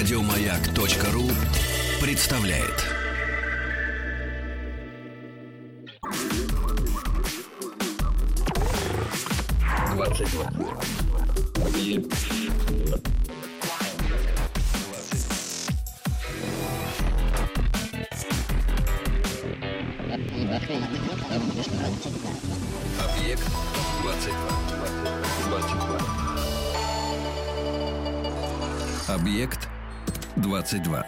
Радиомаяк.ру представляет. Объект 22. 22. Объект 22.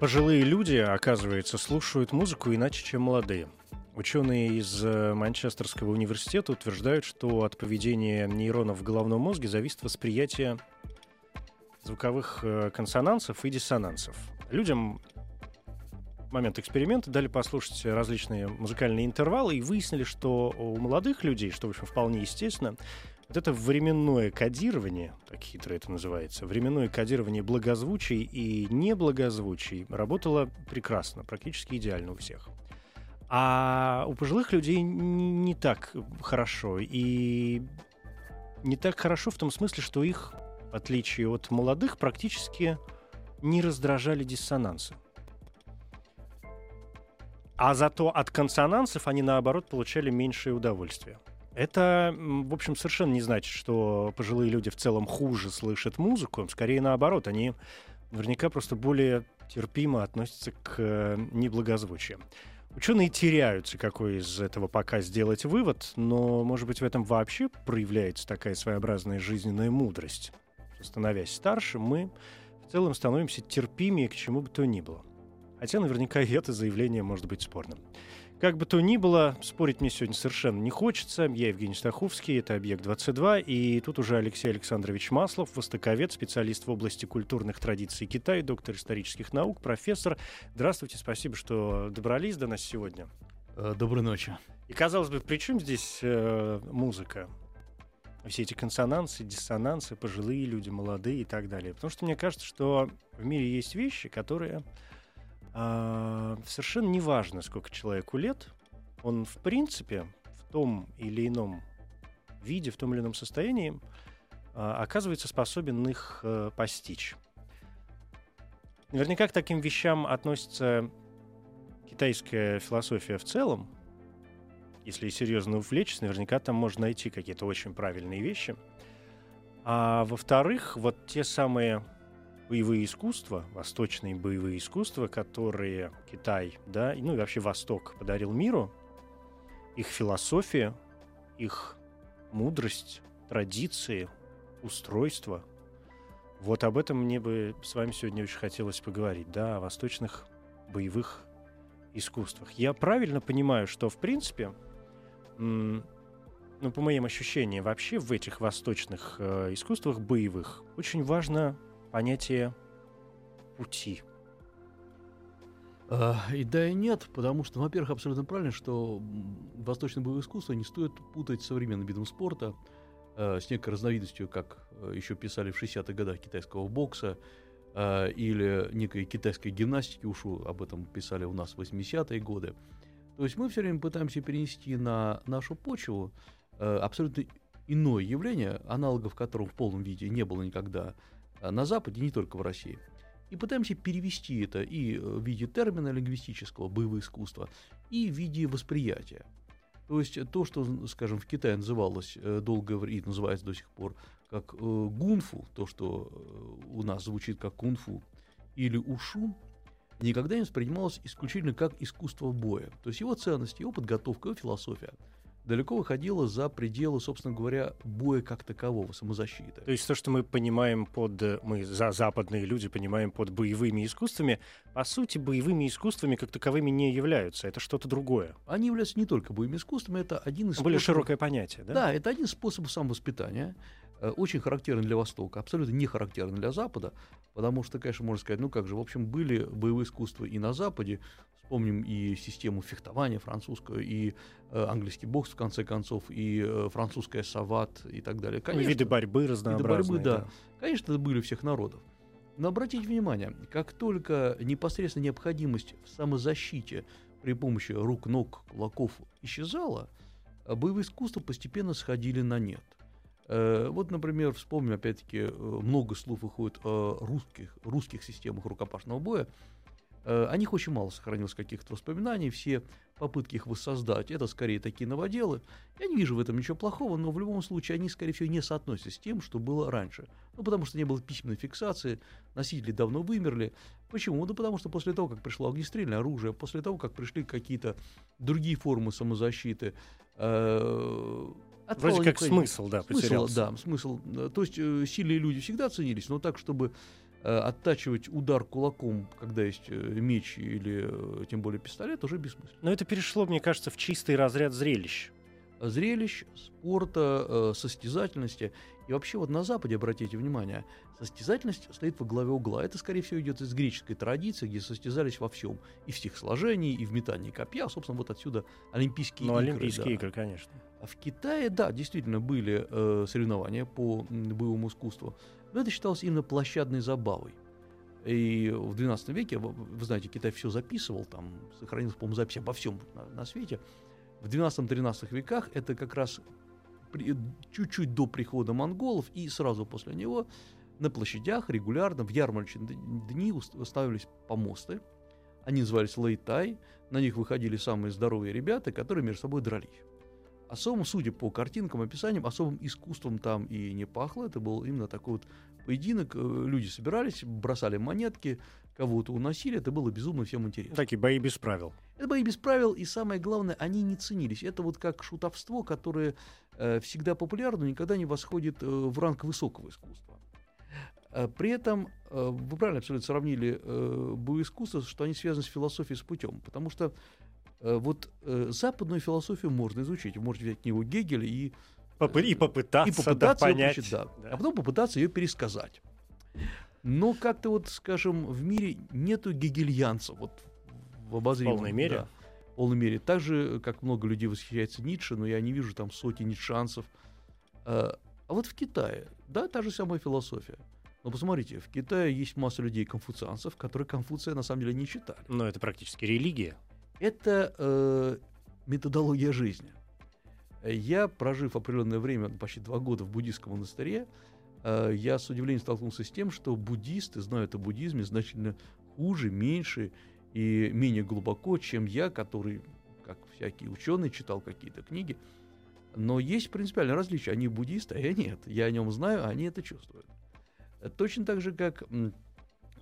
Пожилые люди, оказывается, слушают музыку иначе, чем молодые. Ученые из э, Манчестерского университета утверждают, что от поведения нейронов в головном мозге зависит восприятие звуковых э, консонансов и диссонансов. Людям в момент эксперимента дали послушать различные музыкальные интервалы и выяснили, что у молодых людей, что, в общем, вполне естественно, вот это временное кодирование, так хитро это называется, временное кодирование благозвучий и неблагозвучий работало прекрасно, практически идеально у всех. А у пожилых людей не, так хорошо. И не так хорошо в том смысле, что их, в отличие от молодых, практически не раздражали диссонансы. А зато от консонансов они, наоборот, получали меньшее удовольствие. Это, в общем, совершенно не значит, что пожилые люди в целом хуже слышат музыку. Скорее наоборот, они наверняка просто более терпимо относятся к э, неблагозвучию. Ученые теряются, какой из этого пока сделать вывод, но, может быть, в этом вообще проявляется такая своеобразная жизненная мудрость. Становясь старше, мы в целом становимся терпимее к чему бы то ни было. Хотя наверняка и это заявление может быть спорным. Как бы то ни было, спорить мне сегодня совершенно не хочется. Я Евгений Стаховский, это «Объект-22», и тут уже Алексей Александрович Маслов, востоковед, специалист в области культурных традиций Китая, доктор исторических наук, профессор. Здравствуйте, спасибо, что добрались до нас сегодня. Э, Доброй ночи. И, казалось бы, при чем здесь э, музыка? Все эти консонансы, диссонансы, пожилые люди, молодые и так далее. Потому что мне кажется, что в мире есть вещи, которые а, совершенно не важно, сколько человеку лет, он в принципе в том или ином виде, в том или ином состоянии а, оказывается способен их э, постичь. Наверняка к таким вещам относится китайская философия в целом. Если серьезно увлечься, наверняка там можно найти какие-то очень правильные вещи. А во-вторых, вот те самые боевые искусства, восточные боевые искусства, которые Китай, да, ну и вообще Восток подарил миру, их философия, их мудрость, традиции, устройство. Вот об этом мне бы с вами сегодня очень хотелось поговорить, да, о восточных боевых искусствах. Я правильно понимаю, что, в принципе, ну, по моим ощущениям, вообще в этих восточных э, искусствах боевых очень важно понятие пути. А, И да, и нет, потому что, во-первых, абсолютно правильно, что восточное боевое искусство не стоит путать с современным видом спорта, э, с некой разновидностью, как э, еще писали в 60-х годах китайского бокса, или некой китайской гимнастики, ушу об этом писали у нас в 80-е годы. То есть мы все время пытаемся перенести на нашу почву абсолютно иное явление, аналогов которого в полном виде не было никогда на Западе, не только в России. И пытаемся перевести это и э, в виде термина лингвистического, боевое искусство, и в виде восприятия. То есть то, что, скажем, в Китае называлось э, долгое время, и называется до сих пор, как э, гунфу, то, что э, у нас звучит как кунфу, или ушу, никогда не воспринималось исключительно как искусство боя. То есть его ценности, его подготовка, его философия далеко выходила за пределы, собственно говоря, боя как такового, самозащиты. То есть то, что мы понимаем под... э, Мы, за западные люди, понимаем под боевыми искусствами, по сути, боевыми искусствами как таковыми не являются. Это что-то другое. Они являются не только боевыми искусствами, это один из Более способов- широкое понятие, да? Да, это один из способов самовоспитания, э, очень характерный для Востока, абсолютно не характерный для Запада, потому что, конечно, можно сказать, ну как же, в общем, были боевые искусства и на Западе, вспомним и систему фехтования французскую, и э, английский бокс, в конце концов, и э, французская сават и так далее. Ну, Конечно, Виды борьбы разнообразные. борьбы, да. Конечно, это были всех народов. Но обратите внимание, как только непосредственно необходимость в самозащите при помощи рук, ног, кулаков исчезала, а боевые искусства постепенно сходили на нет. Э, вот, например, вспомним, опять-таки, э, много слов выходит о русских, русских системах рукопашного боя. Э, о них очень мало сохранилось каких-то воспоминаний, все попытки их воссоздать, это скорее такие новоделы. Я не вижу в этом ничего плохого, но в любом случае они, скорее всего, не соотносятся с тем, что было раньше. Ну, потому что не было письменной фиксации, носители давно вымерли. Почему? Да потому что после того, как пришло огнестрельное оружие, после того, как пришли какие-то другие формы самозащиты, э, Вроде как смысл, да, смысл, потерялся. Да, смысл. То есть э, сильные люди всегда ценились, но так, чтобы оттачивать удар кулаком, когда есть э, меч или э, тем более пистолет, уже бессмысленно. Но это перешло, мне кажется, в чистый разряд зрелищ. Зрелищ, спорта, состязательности. И вообще вот на Западе, обратите внимание, состязательность стоит во главе угла. Это, скорее всего, идет из греческой традиции, где состязались во всем. И в стихосложении, и в метании копья. Собственно, вот отсюда Олимпийские ну, игры. Олимпийские да. игры, конечно. А в Китае, да, действительно были э, соревнования по боевому искусству. Но это считалось именно площадной забавой. И в XII веке, вы знаете, Китай все записывал, там сохранилась, по-моему, запись обо всем на, на свете. В XII-XIII веках это как раз чуть-чуть до прихода монголов и сразу после него на площадях регулярно в ярмарочные дни ставились помосты. Они назывались лейтай, на них выходили самые здоровые ребята, которые между собой дрались особым, судя по картинкам, описаниям, особым искусством там и не пахло. Это был именно такой вот поединок. Э, люди собирались, бросали монетки, кого-то уносили. Это было безумно всем интересно. Такие бои без правил. Это бои без правил, и самое главное, они не ценились. Это вот как шутовство, которое э, всегда популярно, но никогда не восходит э, в ранг высокого искусства. Э, при этом э, вы правильно абсолютно сравнили э, боеискусство, что они связаны с философией, с путем. Потому что вот э, западную философию можно изучить. Вы можете взять книгу Гегеля и, Попы- и попытаться, и попытаться да, понять. Ее, да, да. А потом попытаться ее пересказать. Но как-то вот, скажем, в мире нету гегельянцев вот в обозримом. В полной мере? Да, в полной мере. Так же, как много людей восхищается Ницше, но я не вижу там сотни ницшанцев. А, вот в Китае, да, та же самая философия. Но посмотрите, в Китае есть масса людей-конфуцианцев, которые Конфуция на самом деле не читали. Но это практически религия это э, методология жизни. Я, прожив определенное время, почти два года в буддийском монастыре, э, я с удивлением столкнулся с тем, что буддисты знают о буддизме значительно хуже, меньше и менее глубоко, чем я, который, как всякие ученые, читал какие-то книги. Но есть принципиальное различие. Они буддисты, а я нет. Я о нем знаю, а они это чувствуют. Точно так же, как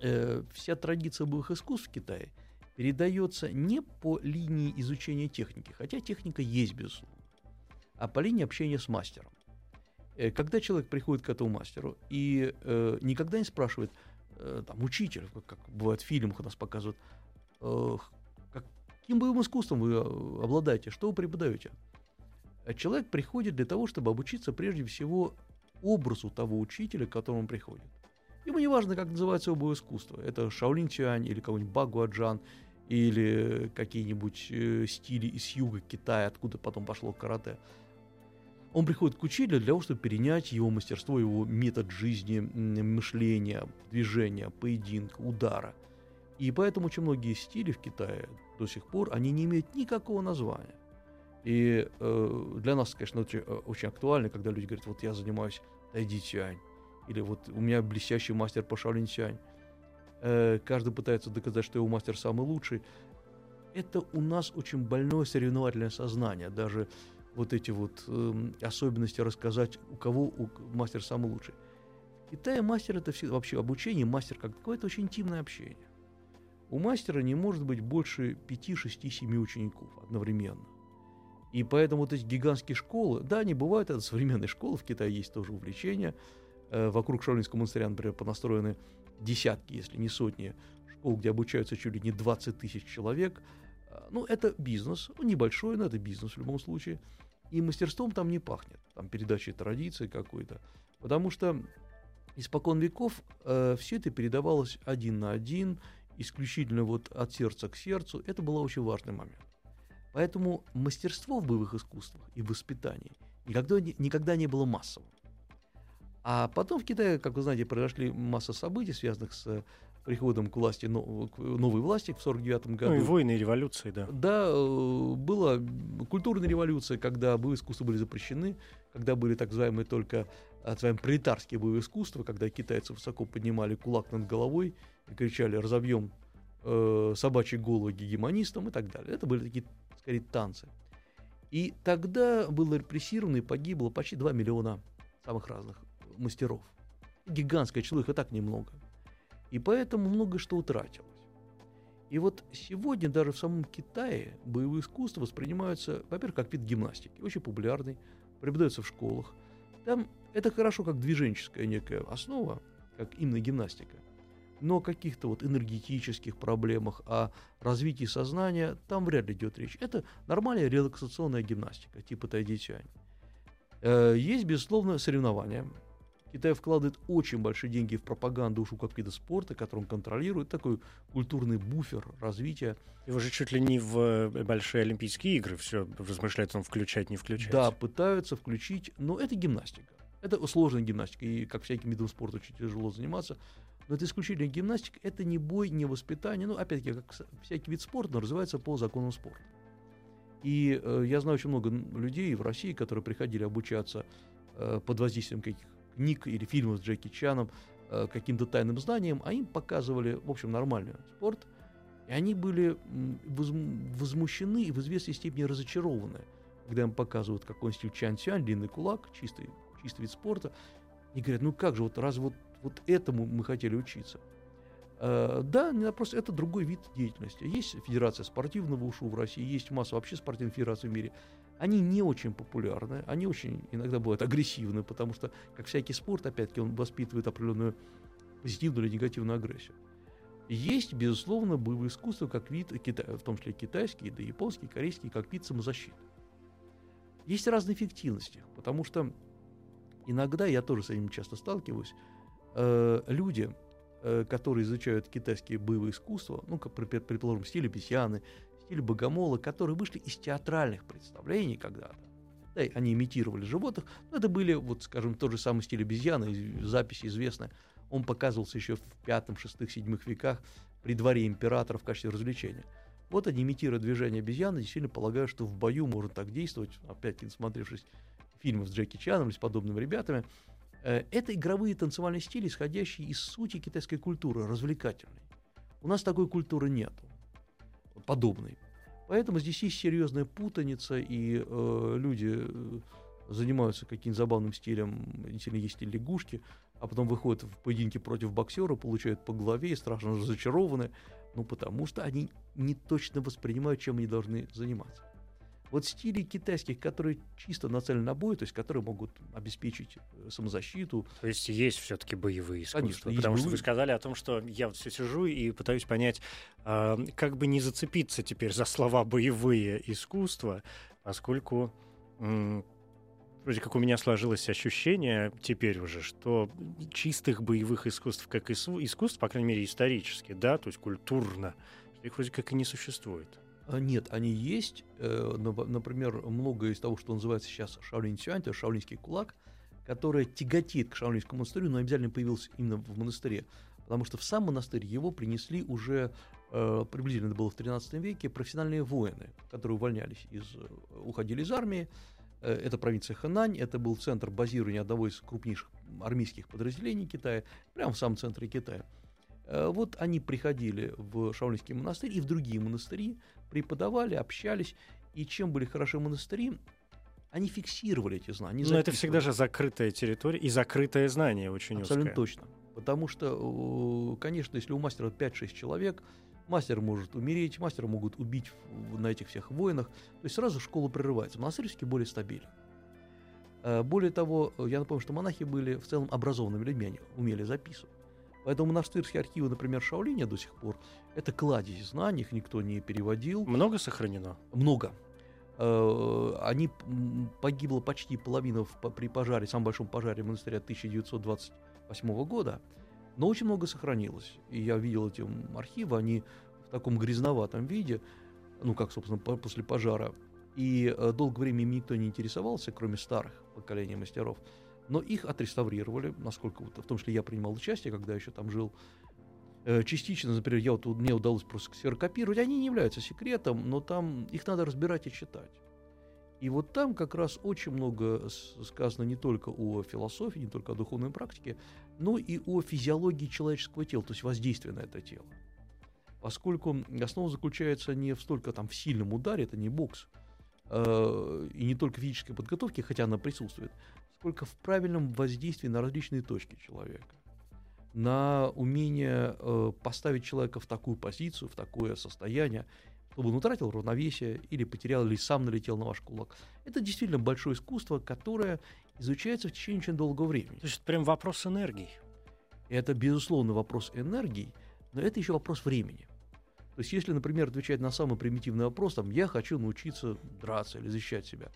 э, вся традиция боевых искусств в Китае – передается не по линии изучения техники, хотя техника есть, безусловно, а по линии общения с мастером. Э, когда человек приходит к этому мастеру и э, никогда не спрашивает, э, там, учитель, как, как бывает в фильмах у нас показывают, э, каким боевым искусством вы э, обладаете, что вы преподаете. А человек приходит для того, чтобы обучиться прежде всего образу того учителя, к которому он приходит. Ему не важно, как называется его искусство. Это Шаолин Тюань или кого-нибудь Багуаджан или какие-нибудь э, стили из юга Китая, откуда потом пошло карате. Он приходит к учителю для того, чтобы перенять его мастерство, его метод жизни, мышления, движения, поединка, удара. И поэтому очень многие стили в Китае до сих пор, они не имеют никакого названия. И э, для нас, конечно, очень, э, очень актуально, когда люди говорят, вот я занимаюсь тайди тюань, или вот у меня блестящий мастер по шаолинь тюань. Э, каждый пытается доказать, что его мастер самый лучший. Это у нас очень больное соревновательное сознание. Даже вот эти вот э, особенности рассказать, у кого у, мастер самый лучший. В Китае мастер это все, вообще обучение, мастер как такое, это очень интимное общение. У мастера не может быть больше 5, 6, 7 учеников одновременно. И поэтому вот эти гигантские школы, да, они бывают, это современные школы, в Китае есть тоже увлечения. Э, вокруг Шаолинского монастыря, например, понастроены десятки, если не сотни школ, где обучаются чуть ли не 20 тысяч человек. А, ну, это бизнес, ну, небольшой, но это бизнес в любом случае. И мастерством там не пахнет, там передачей традиции какой-то. Потому что испокон веков э, все это передавалось один на один, исключительно вот от сердца к сердцу. Это был очень важный момент. Поэтому мастерство в боевых искусствах и воспитании никогда, никогда не было массовым. А потом в Китае, как вы знаете, произошли масса событий, связанных с приходом к власти, к новой власти в 49 году. Ну и войны и революции, да. Да, э, была культурная революция, когда боевые искусства были запрещены, когда были так называемые только так называемые пролетарские боевые искусства, когда китайцы высоко поднимали кулак над головой и кричали «разобьем э, собачьи головы гегемонистам» и так далее. Это были такие, скорее, танцы. И тогда было репрессировано и погибло почти 2 миллиона самых разных мастеров. Гигантское число, их и так немного. И поэтому много что утратилось. И вот сегодня даже в самом Китае боевые искусства воспринимаются, во-первых, как вид гимнастики, очень популярный, преподается в школах. Там это хорошо как движенческая некая основа, как именно гимнастика. Но о каких-то вот энергетических проблемах, о развитии сознания там вряд ли идет речь. Это нормальная релаксационная гимнастика, типа тайдичань. Э, есть, безусловно, соревнования. Китай вкладывает очень большие деньги в пропаганду ушу как вида спорта, который он контролирует, такой культурный буфер развития. Его же чуть ли не в э, большие Олимпийские игры все размышляет он включать, не включать. Да, пытаются включить, но это гимнастика. Это сложная гимнастика, и как всяким видом спорта очень тяжело заниматься. Но это исключительно гимнастика, это не бой, не воспитание. Ну, опять-таки, как всякий вид спорта, но развивается по законам спорта. И э, я знаю очень много людей в России, которые приходили обучаться э, под воздействием каких книг или фильмов с Джеки Чаном, э, каким-то тайным знанием, а им показывали, в общем, нормальный спорт, и они были возмущены и в известной степени разочарованы, когда им показывают, как он стиль Чан Сюань, длинный кулак, чистый, чистый вид спорта, и говорят, ну как же, вот раз вот, вот этому мы хотели учиться. Uh, да, не просто это другой вид деятельности. Есть Федерация спортивного ушу в России, есть масса вообще спортивных федераций в мире они не очень популярны, они очень иногда бывают агрессивны, потому что, как всякий спорт, опять-таки, он воспитывает определенную позитивную или негативную агрессию. Есть, безусловно, боевое искусство как вид, в том числе китайский, да японский, корейский, как вид самозащиты. Есть разные эффективности, потому что иногда, я тоже с этим часто сталкиваюсь, э, люди, э, которые изучают китайские боевые искусства, ну, как, предположим, стиль обезьяны, или богомолы, которые вышли из театральных представлений когда-то. Да, они имитировали животных, но это были, вот, скажем, тот же самый стиль обезьяны, записи известны. Он показывался еще в пятом, шестых, седьмых веках при дворе императора в качестве развлечения. Вот они имитируют движение обезьяны, действительно полагаю, что в бою можно так действовать, опять-таки, насмотревшись фильмов с Джеки Чаном или с подобными ребятами. Э, это игровые танцевальные стили, исходящие из сути китайской культуры, развлекательной. У нас такой культуры нету подобной. Поэтому здесь есть серьезная путаница, и э, люди э, занимаются каким-то забавным стилем, действительно есть стиль лягушки, а потом выходят в поединке против боксера, получают по голове и страшно разочарованы, ну потому что они не точно воспринимают, чем они должны заниматься вот стили китайских, которые чисто нацелены на бой, то есть которые могут обеспечить э, самозащиту. То есть есть все-таки боевые искусства. Конечно, потому что вы сказали о том, что я вот все сижу и пытаюсь понять, э, как бы не зацепиться теперь за слова боевые искусства, поскольку вроде как у меня сложилось ощущение теперь уже, что чистых боевых искусств как искусств, по крайней мере исторически, да, то есть культурно, их вроде как и не существует. А, нет, они есть. Э, например, многое из того, что называется сейчас Шаолинь Сюань, то шаолиньский кулак, которое тяготит к шаолиньскому монастырю, но обязательно появился именно в монастыре. Потому что в сам монастырь его принесли уже э, приблизительно это было в 13 веке профессиональные воины, которые увольнялись из, э, уходили из армии. Это провинция Хэнань, это был центр базирования одного из крупнейших армейских подразделений Китая, прямо в самом центре Китая. Вот они приходили в Шаолинский монастырь и в другие монастыри, преподавали, общались, и чем были хороши монастыри, они фиксировали эти знания. Но это всегда же закрытая территория и закрытое знание очень Абсолютно узкое. точно. Потому что, конечно, если у мастера 5-6 человек, мастер может умереть, мастера могут убить на этих всех войнах, то есть сразу школа прерывается. Монастырь все более стабилен. Э, более того, я напомню, что монахи были в целом образованными людьми, они умели записывать. Поэтому монастырские архивы, например, Шаолиня до сих пор, это кладезь знаний, их никто не переводил. Много сохранено? Много. Э, они погибло почти половина при пожаре, самом большом пожаре монастыря 1928 года, но очень много сохранилось. И я видел эти архивы, они в таком грязноватом виде, ну, как, собственно, после пожара. И э, долгое время им никто не интересовался, кроме старых поколений мастеров. Но их отреставрировали, насколько, в том числе я принимал участие, когда еще там жил. Э, частично, например, я вот, мне удалось просто ксерокопировать, они не являются секретом, но там их надо разбирать и читать. И вот там как раз очень много сказано не только о философии, не только о духовной практике, но и о физиологии человеческого тела, то есть воздействия на это тело. Поскольку основа заключается не в столько там в сильном ударе, это не бокс, э, и не только физической подготовке, хотя она присутствует, сколько в правильном воздействии на различные точки человека на умение э, поставить человека в такую позицию, в такое состояние, чтобы он утратил равновесие или потерял, или сам налетел на ваш кулак. Это действительно большое искусство, которое изучается в течение очень долгого времени. То есть это прям вопрос энергии. Это, безусловно, вопрос энергии, но это еще вопрос времени. То есть, если, например, отвечать на самый примитивный вопрос, там, я хочу научиться драться или защищать себя,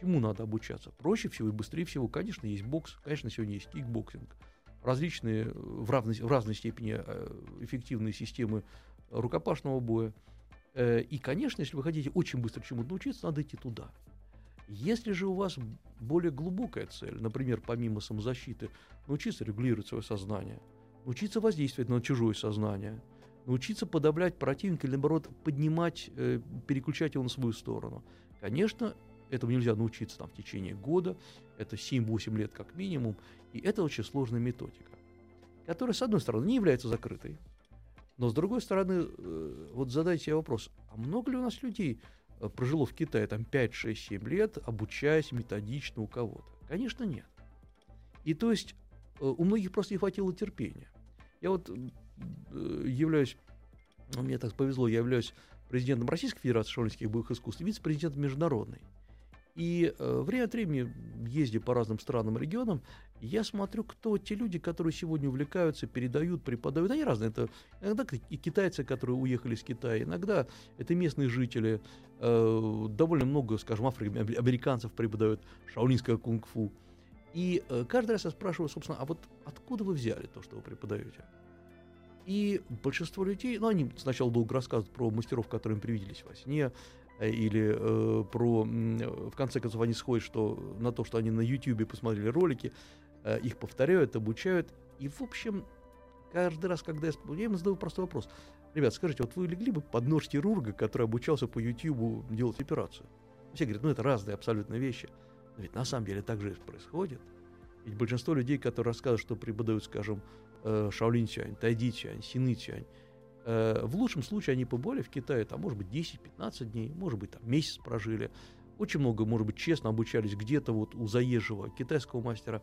чему надо обучаться? Проще всего и быстрее всего, конечно, есть бокс, конечно, сегодня есть кикбоксинг, различные в разной, в разной степени э, эффективные системы рукопашного боя. Э, и, конечно, если вы хотите очень быстро чему-то научиться, надо идти туда. Если же у вас более глубокая цель, например, помимо самозащиты, научиться регулировать свое сознание, научиться воздействовать на чужое сознание, научиться подавлять противника или, наоборот, поднимать, э, переключать его на свою сторону, конечно, Этому нельзя научиться там, в течение года, это 7-8 лет как минимум, и это очень сложная методика, которая, с одной стороны, не является закрытой, но с другой стороны, э, вот задайте себе вопрос, а много ли у нас людей э, прожило в Китае там 5, 6, 7 лет, обучаясь методично у кого-то? Конечно, нет. И то есть э, у многих просто не хватило терпения. Я вот являюсь, мне так повезло, я являюсь президентом Российской Федерации шаолинских боевых искусств, вице-президентом международной. И э, время от времени, ездя по разным странам, регионам, я смотрю, кто те люди, которые сегодня увлекаются, передают, преподают. Они разные. Это иногда и китайцы, которые уехали из Китая, иногда это местные жители. Э, довольно много, скажем, афри- американцев преподают шаолинское кунг-фу. И э, каждый раз я спрашиваю, собственно, а вот откуда вы взяли то, что вы преподаете? И большинство людей, ну, они сначала долго рассказывают про мастеров, которые им привиделись во сне, или э, про, в конце концов, они сходят что, на то, что они на YouTube посмотрели ролики, э, их повторяют, обучают. И, в общем, каждый раз, когда я, я им задаю простой вопрос. Ребят, скажите, вот вы легли бы под нож хирурга, который обучался по YouTube делать операцию? Все говорят, ну это разные абсолютно вещи. Но ведь на самом деле так же и происходит. Ведь большинство людей, которые рассказывают, что преподают, скажем, э, Шаолинь Чань, Тайди Чань, Сины Э, в лучшем случае они побыли в Китае, там, может быть, 10-15 дней, может быть, там, месяц прожили. Очень много, может быть, честно обучались где-то вот у заезжего китайского мастера.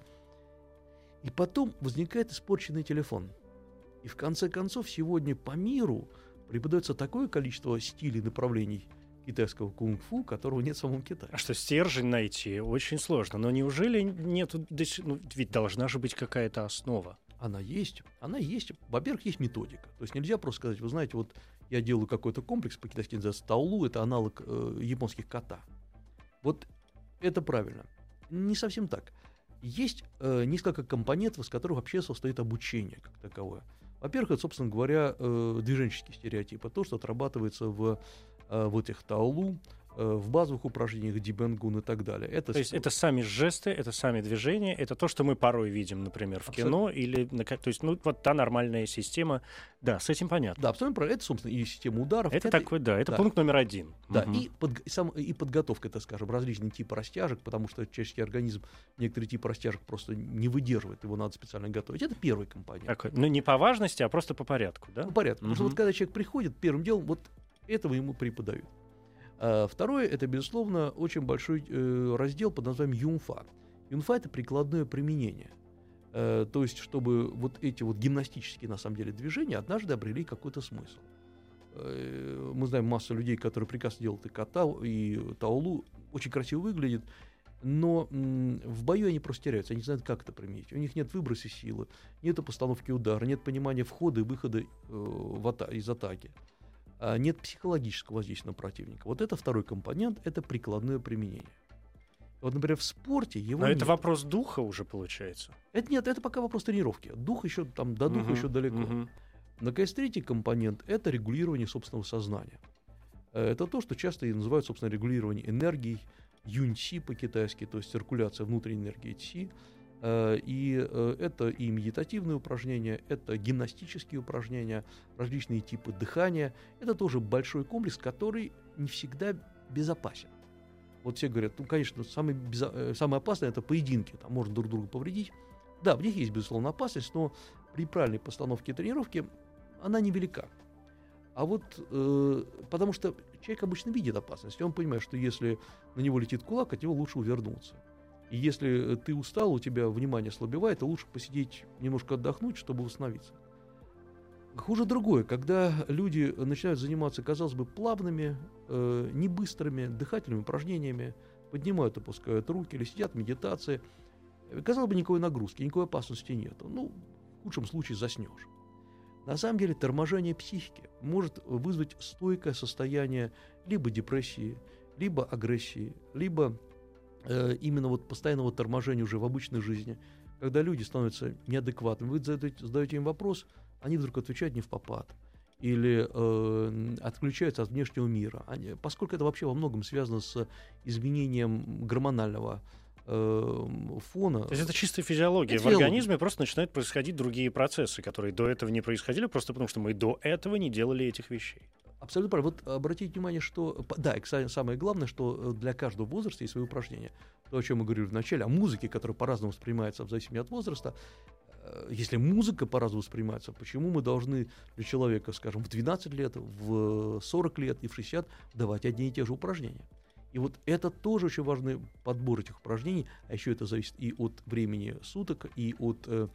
И потом возникает испорченный телефон. И в конце концов сегодня по миру преподается такое количество стилей, направлений китайского кунг-фу, которого нет в самом Китае. А что, стержень найти очень сложно. Но неужели нет... Ну, ведь должна же быть какая-то основа она есть, она есть. Во-первых, есть методика. То есть нельзя просто сказать, вы знаете, вот я делаю какой-то комплекс, по-китайски называется таулу, это аналог э, японских кота. Вот это правильно. Не совсем так. Есть э, несколько компонентов, из которых вообще состоит обучение как таковое. Во-первых, это, собственно говоря, э, движенческие стереотипы. То, что отрабатывается в, э, в этих таулу, в базовых упражнениях дибенгун и так далее. Это то есть это сами жесты, это сами движения, это то, что мы порой видим, например, в абсолютно. кино или то есть ну вот та нормальная система, да, с этим понятно. Да, абсолютно правильно. Это собственно и система ударов. Это, это такой, да, это да. пункт номер один. Да, угу. и, под, и, сам, и подготовка, это, скажем, различные типы растяжек, потому что человеческий организм некоторые типы растяжек просто не выдерживает, его надо специально готовить. Это первый компонент. Так, ну не по важности, а просто по порядку, да? По порядку. Угу. Потому что вот когда человек приходит, первым делом вот этого ему преподают. А второе, это, безусловно, очень большой э, раздел под названием юнфа. Юнфа – это прикладное применение. Э, то есть, чтобы вот эти вот гимнастические, на самом деле, движения однажды обрели какой-то смысл. Э, мы знаем массу людей, которые прекрасно делают и ката, и таулу, очень красиво выглядит, но в бою они просто теряются, они не знают, как это применить. У них нет выброса силы, нет постановки удара, нет понимания входа и выхода в ата- из атаки. А, нет психологического воздействия на противника. Вот это второй компонент, это прикладное применение. Вот, например, в спорте его. Но нет. это вопрос духа уже получается. Это нет, это пока вопрос тренировки. Дух еще там до духа угу, еще далеко. Угу. Наконец, третий компонент это регулирование собственного сознания. Э, это то, что часто и называют, собственно, регулирование энергии, юньси по-китайски, то есть циркуляция внутренней энергии ци. Э, и э, это и медитативные упражнения, это гимнастические упражнения, различные типы дыхания. Это тоже большой комплекс, который не всегда безопасен. Вот все говорят, ну, конечно, самое, безо... Э, самое опасное это поединки, там можно друг друга повредить. Да, в них есть, безусловно, опасность, но при правильной постановке тренировки она невелика. А вот э, потому что человек обычно видит опасность, и он понимает, что если на него летит кулак, от него лучше увернуться. И если ты устал, у тебя внимание слабевает, то лучше посидеть, немножко отдохнуть, чтобы восстановиться. Хуже другое, когда люди начинают заниматься, казалось бы, плавными, э, не быстрыми дыхательными упражнениями, поднимают, опускают руки или сидят в медитации. Казалось бы, никакой нагрузки, никакой опасности нет. Ну, в худшем случае заснешь. На самом деле торможение психики может вызвать стойкое состояние либо депрессии, либо агрессии, либо э, именно вот постоянного торможения уже в обычной жизни, когда люди становятся неадекватными. Вы задаете, задаете им вопрос, они вдруг отвечают не в попад или э, отключаются от внешнего мира. Они, поскольку это вообще во многом связано с изменением гормонального э, фона. То есть это чистая физиология. Это в организме просто начинают происходить другие процессы, которые до этого не происходили, просто потому что мы до этого не делали этих вещей. Абсолютно правильно. Вот обратите внимание, что... Да, и, самое главное, что э, для каждого возраста есть свои упражнения. То, о чем мы говорили в начале, о музыке, которая по-разному воспринимается в зависимости от возраста. Э, если музыка по-разному воспринимается, почему мы должны для человека, скажем, в 12 лет, в 40 лет и в 60 давать одни и те же упражнения? И вот это тоже очень важный подбор этих упражнений, а еще это зависит и от времени суток, и от э,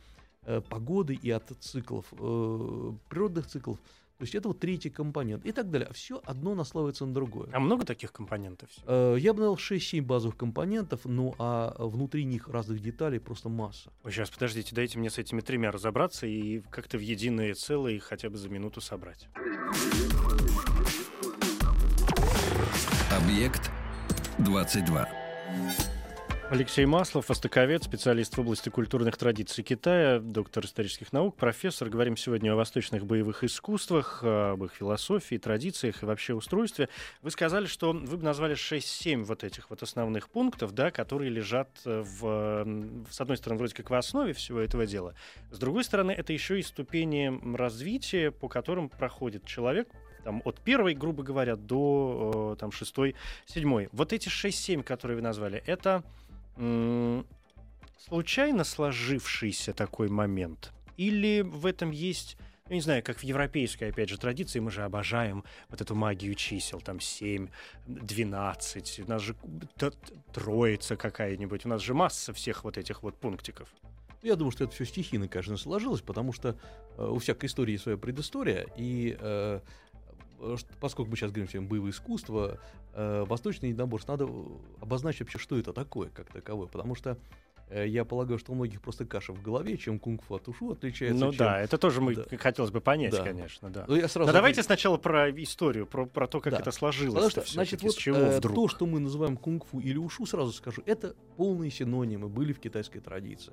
э, погоды, и от циклов, э, природных циклов. То есть это вот третий компонент и так далее. Все одно наслаивается на другое. А много таких компонентов? Э, я бы назвал 6-7 базовых компонентов, ну а внутри них разных деталей просто масса. Ой, сейчас, подождите, дайте мне с этими тремя разобраться и как-то в единое целое их хотя бы за минуту собрать. Объект 22. Алексей Маслов, востоковед, специалист в области культурных традиций Китая, доктор исторических наук, профессор. Говорим сегодня о восточных боевых искусствах, об их философии, традициях и вообще устройстве. Вы сказали, что вы бы назвали 6-7 вот этих вот основных пунктов, да, которые лежат в, с одной стороны, вроде как в основе всего этого дела. С другой стороны, это еще и ступени развития, по которым проходит человек, там, от первой, грубо говоря, до там, шестой, седьмой. Вот эти 6-7, которые вы назвали, это случайно сложившийся такой момент? Или в этом есть ну, не знаю, как в европейской, опять же, традиции, мы же обожаем вот эту магию чисел, там 7, 12, у нас же троица какая-нибудь, у нас же масса всех вот этих вот пунктиков. Я думаю, что это все стихийно, конечно, сложилось, потому что э, у всякой истории своя предыстория, и Э, поскольку мы сейчас говорим всем боевое искусство, э, восточное единоборство, надо обозначить вообще, что это такое, как таковое, потому что э, я полагаю, что у многих просто каша в голове, чем кунг-фу от ушу отличается. Ну чем... да, это тоже мы да. хотелось бы понять, да. конечно, да. Ну, я сразу Но давайте сначала про историю, про, про то, как да. это сложилось. Что, значит, вот, чего э, вдруг? то, что мы называем кунг-фу или ушу, сразу скажу, это полные синонимы были в китайской традиции.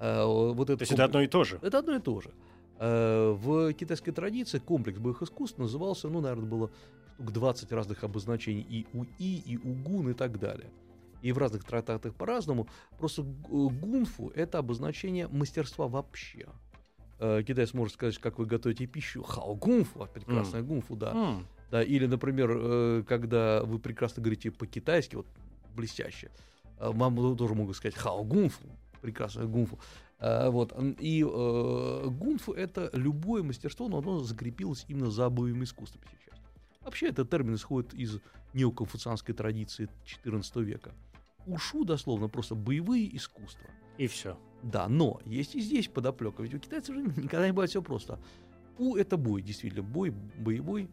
Э, вот это то есть комп... это одно и то же? Это одно и то же. Э, в китайской традиции комплекс боевых искусств назывался, ну, наверное, было штук 20 разных обозначений и у И, и у Гун и так далее. И в разных трактатах по-разному. Просто гунфу — это обозначение мастерства вообще. Э, китайец может сказать, как вы готовите пищу. Хао гунфу, а прекрасная mm. гунфу, да. Mm. да. Или, например, э, когда вы прекрасно говорите по-китайски, вот блестяще, вам тоже могут сказать хао гунфу, прекрасная гунфу. Э, вот. И э, гунфу это любое мастерство, но оно закрепилось именно за боевым искусством сейчас. Вообще этот термин исходит из неоконфуцианской традиции XIV века. Ушу дословно просто боевые искусства. И все. Да, но есть и здесь подоплека. Ведь у китайцев же никогда не бывает все просто. У это бой, действительно, бой боевой.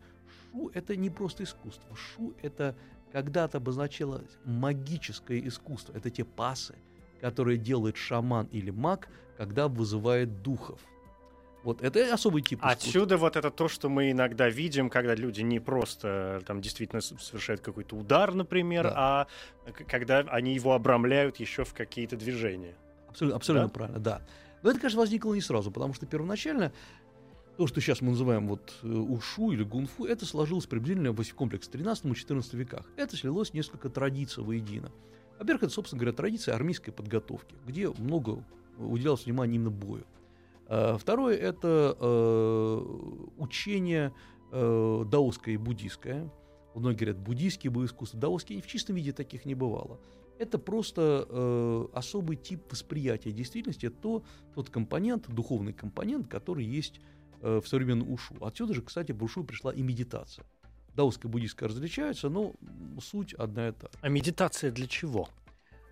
Шу это не просто искусство. Шу это когда-то обозначало магическое искусство. Это те пасы, которые делает шаман или маг, когда вызывает духов. Вот это особый тип искусства. Отсюда вот это то, что мы иногда видим, когда люди не просто там действительно совершают какой-то удар, например, да. а когда они его обрамляют еще в какие-то движения. Абсолютно, абсолютно да? правильно, да. Но это, конечно, возникло не сразу, потому что первоначально то, что сейчас мы называем вот э, ушу или гунфу, это сложилось приблизительно в комплекс 13-14 веках. Это слилось несколько традиций воедино. Во-первых, это, собственно говоря, традиция армейской подготовки, где много уделялось внимания именно бою. А, второе – это э, учение э, даосское и буддийское. Многие говорят, буддийские боеискусства. Даосские в чистом виде таких не бывало. Это просто э, особый тип восприятия действительности. Это то, тот компонент, духовный компонент, который есть э, в современном ушу. Отсюда же, кстати, в ушу пришла и медитация. Даосская и буддийская различаются, но суть одна и та А медитация для чего?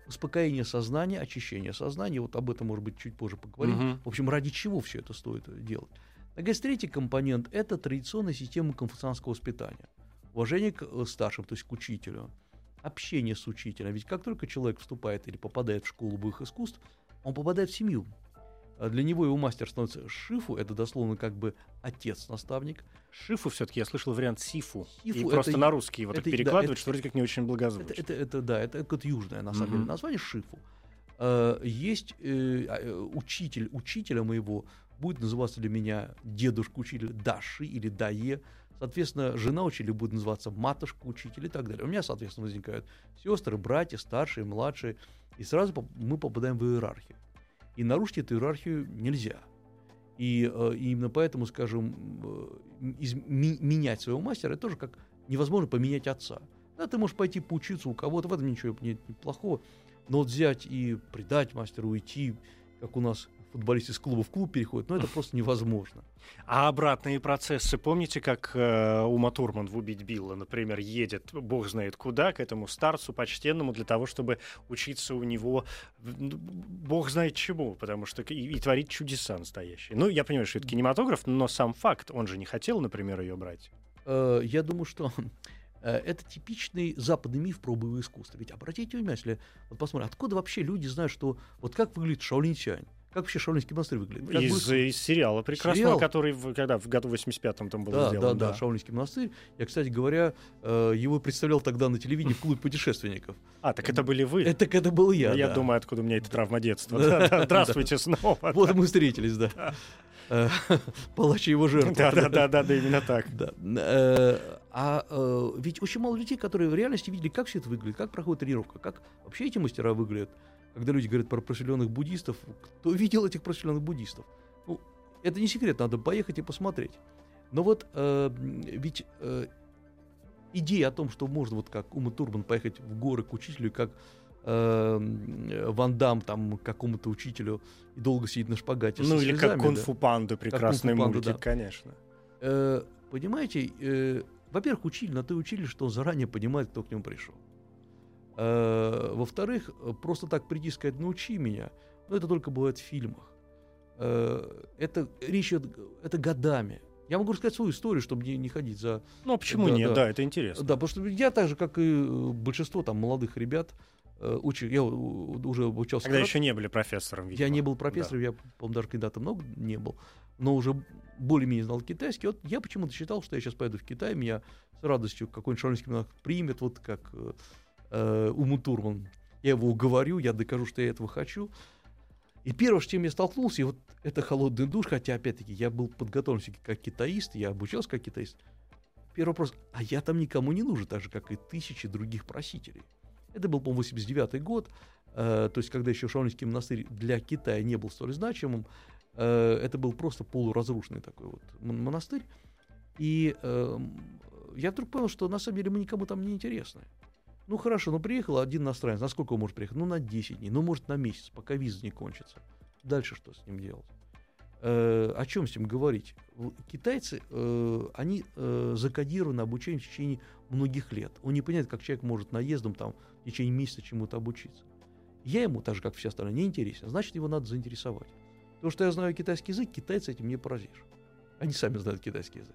Успокоение сознания, очищение сознания. Вот об этом, может быть, чуть позже поговорим. Мгм. В общем, ради чего все это стоит делать? Наконец, третий компонент – это традиционная система конфуцианского воспитания. Уважение к э, старшим, то есть к учителю. Общение с учителем. Ведь как только человек вступает или попадает в школу боевых искусств, он попадает в семью. А Для него его мастер становится шифу, это дословно как бы отец-наставник. Шифу все-таки я слышал вариант сифу. и Сифу просто это- на русский его так это- да, перекладывают, это- что вроде как не очень Это, благозвучно. это, это, да, это какое-то южное, на самом деле, Мгм. название шифу. Э, Есть а, э, учитель, учителя моего будет называться для меня дедушка учитель Даши или Дае. Соответственно, жена учителя будет называться матушка учитель и так далее. У меня, соответственно, возникают сестры, братья, старшие, младшие. И сразу мы попадаем в иерархию. И нарушить эту иерархию нельзя. И э, именно поэтому, скажем, э, из- ми- менять своего мастера, это тоже как невозможно поменять отца. Да, ты можешь пойти поучиться у кого-то, в этом ничего нет плохого. Но вот взять и предать мастеру, уйти, как у нас футболисты из клуба в клуб переходят, ну это просто невозможно. А обратные процессы, помните, как э, Ума Турман в «Убить Билла», например, едет, бог знает куда, к этому старцу почтенному для того, чтобы учиться у него, ну, бог знает чему, потому что и, и творить чудеса настоящие. Ну, я понимаю, что это кинематограф, но сам факт, он же не хотел, например, ее брать. Э, Я думаю, что э, это типичный западный миф про боевое искусство. Ведь обратите внимание, если вот посмотрим, откуда вообще люди знают, что вот как выглядит Шаолинь-Сянь, как вообще Шаолинский монастырь выглядит? Как Из, из сериала прекрасного, Сериал? который в, когда в году 85-м там был Да, сделан. да, да, Шаолинский монастырь. Я, кстати говоря, э, его представлял тогда на телевидении в клубе путешественников. А, так это были вы. Это это был я. я да. думаю, откуда у меня эта травма детства. Да, Да, да, да. Здравствуйте снова. Вот мы встретились, да. Э, Палач его жертва. Да, да, да, да, да, именно так. Да. Э, А ведь очень мало людей, которые в реальности видели, как все это выглядит, как проходит тренировка, как вообще эти мастера выглядят. Когда люди говорят про просветленных буддистов, кто видел этих просветленных буддистов? Ну, это не секрет, надо поехать и посмотреть. Но вот э, ведь э, идея о том, что можно вот как Ума Турман поехать в горы к учителю, как э, Ван Дам там какому-то учителю и долго сидеть на шпагате. Ну или как слезами, да. Кунг-фу Панда, прекрасный «Кунг-фу Панда», мультик, да. конечно. Э, понимаете, э, во-первых, учили, то и учили, что он заранее понимает, кто к нему пришел. Э, во-вторых, э, просто так прийти и сказать, научи меня, ну это только бывает в фильмах. Э, это речь это годами. Я могу рассказать свою историю, чтобы не, не ходить за... Ну, а почему Да, нет? да. Да, это интересно. Да, потому что я так же, как и большинство там молодых ребят, учу, я уже обучался... Когда еще не были профессором, Я видимо. не был профессором, я, по-моему, даже когда-то много не был, но уже более-менее знал китайский. Вот я почему-то считал, что я сейчас поеду в Китай, меня с радостью какой-нибудь шаолинский монах примет, вот как э, Уму Турман. Я его уговорю, я докажу, что я этого хочу. И первое, с чем я столкнулся, и вот это холодный душ, хотя, опять-таки, я был подготовлен как китаист, я обучался как китаист. Первый вопрос, а я там никому не нужен, так же, как и тысячи других просителей. Это был, по-моему, 89 год, э, то есть, когда еще Шаолинский монастырь для Китая не был столь значимым, э, это был просто полуразрушенный такой вот мон- монастырь. И э, я вдруг понял, что на самом деле мы никому там не интересны. Ну хорошо, ну приехал один иностранец, на сколько он может приехать? Ну на 10 дней, ну может на месяц, пока виза не кончится. Дальше что с ним делать? Э, о чем с ним говорить? Китайцы, э, они э, закодированы обучением в течение многих лет. Он не понимает, как человек может наездом там в течение месяца чему-то обучиться. Я ему, так же как все остальные, не интересен. Значит, его надо заинтересовать. То, что я знаю китайский язык, китайцы этим не поразишь. Они сами знают китайский язык.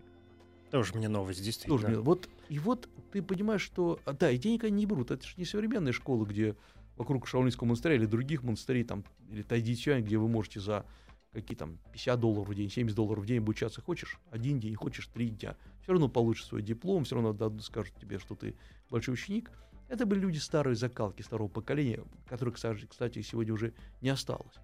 Тоже мне новость, действительно. Тоже мне- вот, и вот ты понимаешь, что... а, Да, и денег они не берут. Это же не современная школа, где вокруг Шаолинского монастыря или других монастырей, там, или Тайдичань, где вы можете за какие там 50 долларов в день, 70 долларов в день обучаться. Хочешь один день, хочешь три дня. Все равно получишь свой диплом, все равно дадут- скажут тебе, что ты большой ученик. Это были люди старой закалки, старого поколения, которых, кстати, сегодня уже не осталось.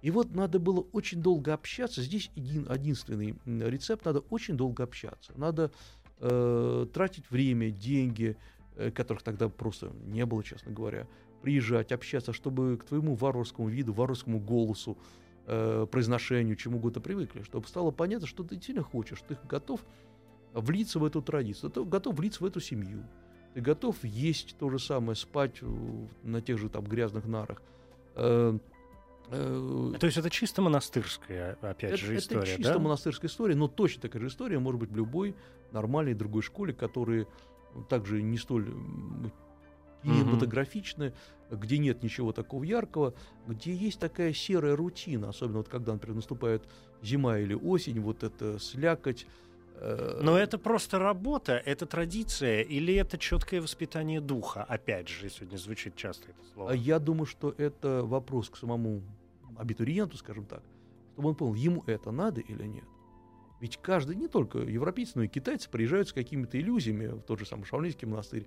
И вот надо было очень долго общаться. Здесь един, единственный рецепт, надо очень долго общаться. Надо э, тратить время, деньги, э, которых тогда просто не было, честно говоря. приезжать, общаться, чтобы к твоему варварскому виду, варварскому голосу, э, произношению, чему угодно привыкли, чтобы стало понятно, что ты действительно хочешь, ты готов влиться в эту традицию, ты готов влиться в эту семью, ты готов есть то же самое, спать на тех же там грязных нарах. Э, э, то есть это чисто монастырская, опять это, же, история, Это чисто да? монастырская история, но точно такая же история может быть в любой нормальной другой школе, которые также не столь кинематографичны, угу. где нет ничего такого яркого, где есть такая серая рутина, особенно вот когда, например, наступает зима или осень, вот это слякоть, Э, Но это просто работа, это традиция, или это четкое воспитание духа? Опять же, сегодня звучит часто это слово. Я думаю, что это вопрос к самому абитуриенту, скажем так, чтобы он понял, ему это надо или нет. Ведь каждый, не только европейцы, но и китайцы приезжают с какими-то иллюзиями в тот же самый Шаолинский монастырь.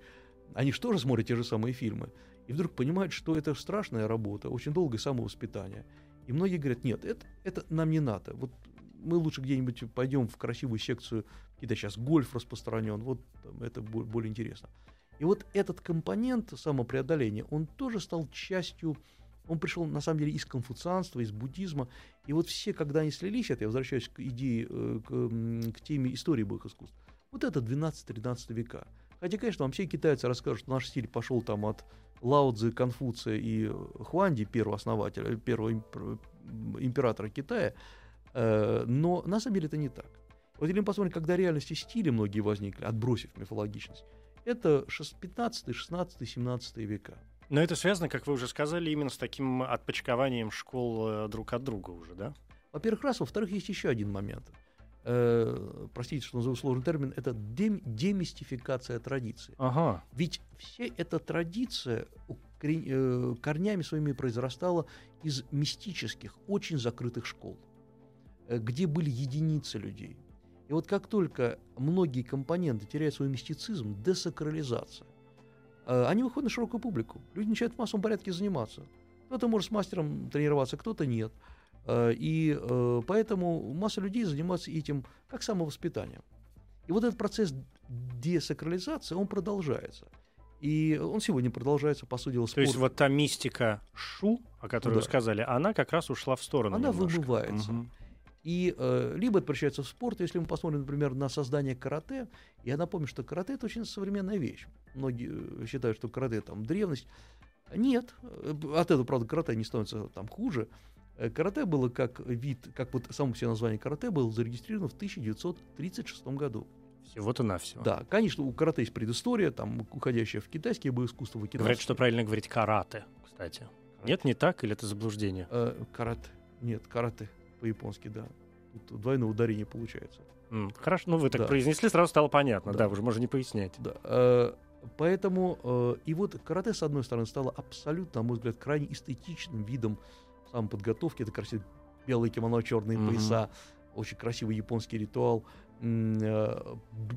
Они же тоже смотрят те же самые фильмы. И вдруг понимают, что это страшная работа, очень долгое самовоспитание. И многие говорят, нет, это, это нам не надо. Вот мы лучше где-нибудь пойдем в красивую секцию, где сейчас гольф распространен, вот там, это более интересно. И вот этот компонент самопреодоления, он тоже стал частью, он пришел на самом деле из конфуцианства, из буддизма. И вот все, когда они слились, это я возвращаюсь к идее, э, к, к теме истории боевых искусств, вот это 12-13 века. Хотя, конечно, вам все китайцы расскажут, что наш стиль пошел там от Лао Цзы, Конфуция и Хуанди, первого основателя, первого императора Китая, Э, но на самом деле это не так. Вот если мы посмотрим, когда реальности стили многие возникли, отбросив мифологичность, это 15, 16, 17 века. Но это связано, как вы уже сказали, именно с таким отпочкованием школ э, друг от друга уже, да? Во-первых, раз. Во-вторых, есть еще один момент. Э, простите, что назову сложный термин. Это дем- демистификация традиции. Ага. Ведь вся эта традиция э, корнями своими произрастала из мистических, очень закрытых школ. Где были единицы людей. И вот как только многие компоненты теряют свой мистицизм, десакрализация, они выходят на широкую публику. Люди начинают в массовом порядке заниматься. Кто-то может с мастером тренироваться, кто-то нет. Э, и поэтому масса людей занимается этим как самовоспитанием. И вот этот процесс десакрализации, он продолжается. И он сегодня продолжается, по сути дела, спорт. То есть вот та мистика Шу, о которой да. вы сказали, она как раз ушла в сторону Она немножко. вымывается. Угу. И э, либо это превращается в спорт, если мы посмотрим, например, на создание карате. Я напомню, что карате это очень современная вещь. Многие э, считают, что карате там древность. Нет, э, от этого, правда, карате не становится там хуже. Э, карате было как вид, как вот само все название карате было зарегистрировано в 1936 году. Всего-то навсего. Да, конечно, у карате есть предыстория, там, уходящая в китайские боевые искусства. Говорят, что правильно говорить карате, кстати. Нет, не так, или это заблуждение? Э, карате. Нет, карате по-японски, да. Тут двойное ударение получается. Mm, хорошо, ну вы так да. произнесли, сразу стало понятно, да, да уже можно не пояснять. Да. Э, поэтому э, и вот карате, с одной стороны, стало абсолютно, на мой взгляд, крайне эстетичным видом самоподготовки. Это красивые белые кимоно, черные mm-hmm. пояса, очень красивый японский ритуал. Э,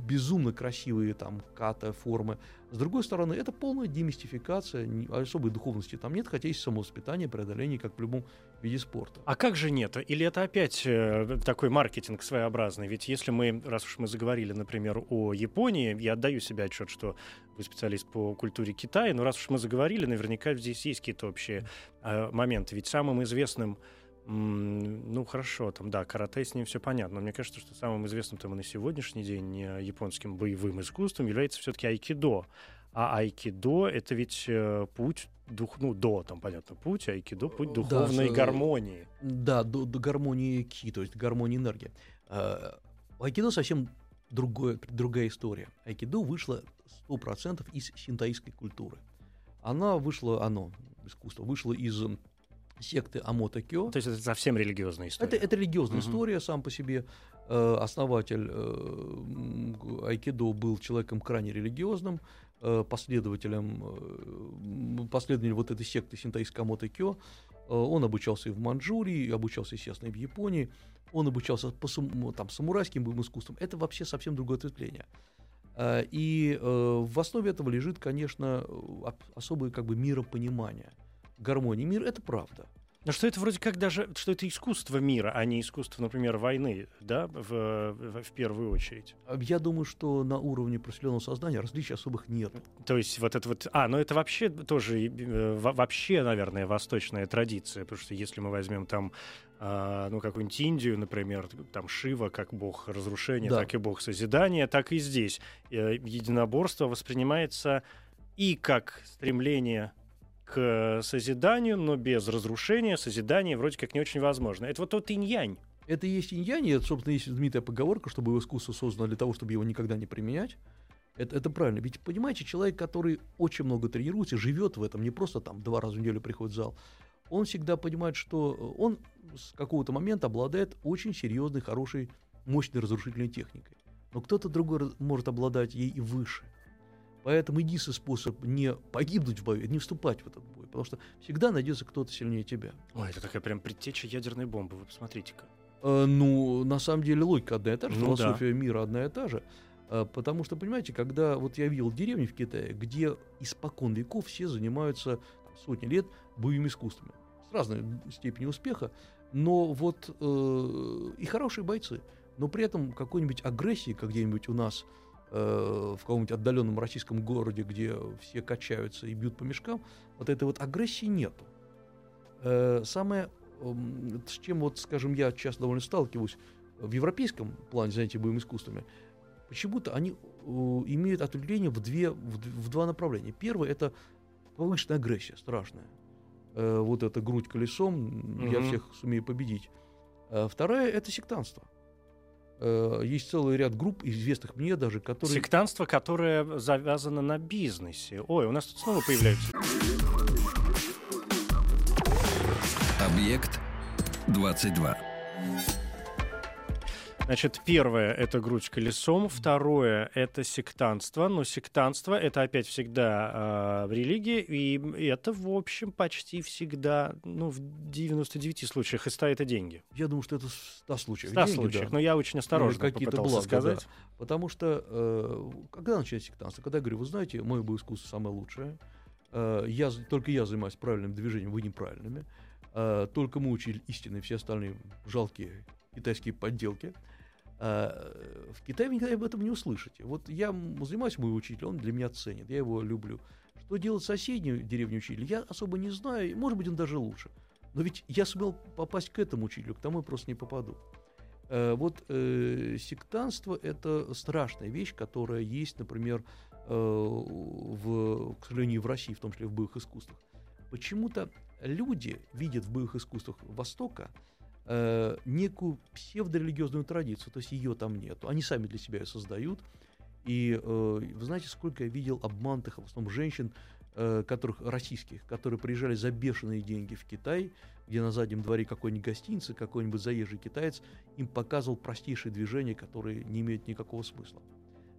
безумно красивые там ката, формы. С другой стороны, это полная демистификация, особой духовности там нет, хотя есть самовоспитание, преодоление, как в любом виде спорта. А как же нет? Или это опять э, такой маркетинг своеобразный? Ведь если мы, раз уж мы заговорили, например, о Японии, я отдаю себе отчет, что вы специалист по культуре Китая, но раз уж мы заговорили, наверняка здесь есть какие-то общие э, моменты. Ведь самым известным ну, хорошо, там, да, карате с ним все понятно. Но мне кажется, что самым известным там и на сегодняшний день э, японским боевым искусством является все-таки айкидо. А айкидо — это ведь э, путь дух, ну, до, там, понятно, путь, айкидо — путь духовной да, гармонии. Да, до, до гармонии ки, то есть гармонии энергии. А, айкидо совсем другое, другая история. Айкидо вышло 100% из синтаистской культуры. Она вышла, оно, искусство, вышло из секты Амота Кё. То есть это совсем религиозная история? Это, это религиозная угу. история сам по себе. Э, основатель э, Айкидо был человеком крайне религиозным, э, последователем, э, последователем вот этой секты синтаистской Амота Кё. Э, он обучался и в Манчжурии, обучался, естественно, и в Японии. Он обучался по там, самурайским боевым искусствам. Это вообще совсем другое ответвление. Э, и э, в основе этого лежит, конечно, особое как бы миропонимание – гармонии мира, это правда. Но что это вроде как даже, что это искусство мира, а не искусство, например, войны, да, в, в, в первую очередь. Я думаю, что на уровне просветленного сознания различий особых нет. То есть вот это вот, а, ну это вообще тоже, э, вообще, наверное, восточная традиция, потому что если мы возьмем там а, ну, какую-нибудь Индию, например, там Шива как бог разрушения, да. так и бог созидания, так и здесь. Э, единоборство воспринимается и как стремление к созиданию, но без разрушения, созидание вроде как не очень возможно. Это вот тот инь-янь. Это и есть инь-янь, и это, собственно, есть знаменитая поговорка, чтобы искусство создано для того, чтобы его никогда не применять. Это, это правильно. Ведь, понимаете, человек, который очень много тренируется, живет в этом, не просто там два раза в неделю приходит в зал, он всегда понимает, что он с какого-то момента обладает очень серьезной, хорошей, мощной разрушительной техникой. Но кто-то другой может обладать ей и выше. Поэтому единственный способ не погибнуть в бою, это не вступать в этот бой, потому что всегда найдется кто-то сильнее тебя. Ой, это такая прям предтеча ядерной бомбы, вы посмотрите-ка. Э, ну, на самом деле логика одна и та же, ну, философия да. мира одна и та же. Э, потому что, понимаете, когда вот я видел деревни в Китае, где испокон веков все занимаются там, сотни лет боевыми искусствами с разной степенью успеха, но вот э, и хорошие бойцы, но при этом какой-нибудь агрессии, как где-нибудь у нас Э, в каком-нибудь отдаленном российском городе, где все качаются и бьют по мешкам, вот этой вот агрессии нету. Э, самое, эм, с чем вот, скажем, я часто довольно сталкиваюсь в европейском плане занятий боевыми искусствами, почему-то они э, имеют ответвление в, две, в, в два направления. Первое – это повышенная агрессия, страшная. Вот эта грудь колесом, угу. я всех сумею победить. Вторая – это сектанство. Э, есть целый ряд групп, известных мне даже, которые... Сектантство, которое завязано на бизнесе. Ой, у нас тут снова появляются... Объект 22. Значит, первое — это грудь колесом, второе — это сектантство, но сектантство — это опять всегда э, в религии, и это, в общем, почти всегда, ну, в 99 случаях, и 100 — это деньги. Я думаю, что это 100 случаев. 100 деньги, случаев, да. но я очень осторожно какие-то блага, сказать. Да. Потому что, э, когда начинается сектантство? Когда я говорю, вы знаете, мое бы искусство самое лучшее, э, я, только я занимаюсь правильным движением, вы неправильными, э, только мы учили истины, все остальные жалкие китайские подделки — а, в Китае вы никогда об этом не услышите. Вот я занимаюсь мой учитель, он для меня ценит, я его люблю. Что делать соседнюю деревню учителя, я особо не знаю, может быть, он даже лучше. Но ведь я сумел попасть к этому учителю, к тому я просто не попаду. Э, вот э, сектанство – это страшная вещь, которая есть, например, э, в, к сожалению, в России, в том числе в боевых искусствах. Почему-то люди видят в боевых искусствах Востока – э, некую псевдорелигиозную традицию, то есть ее там нет. Они сами для себя ее создают. И э, вы знаете, сколько я видел обманутых, в основном женщин, э, которых российских, которые приезжали за бешеные деньги в Китай, где на заднем дворе какой-нибудь гостиницы, какой-нибудь заезжий китаец им показывал простейшие движения, которые не имеют никакого смысла.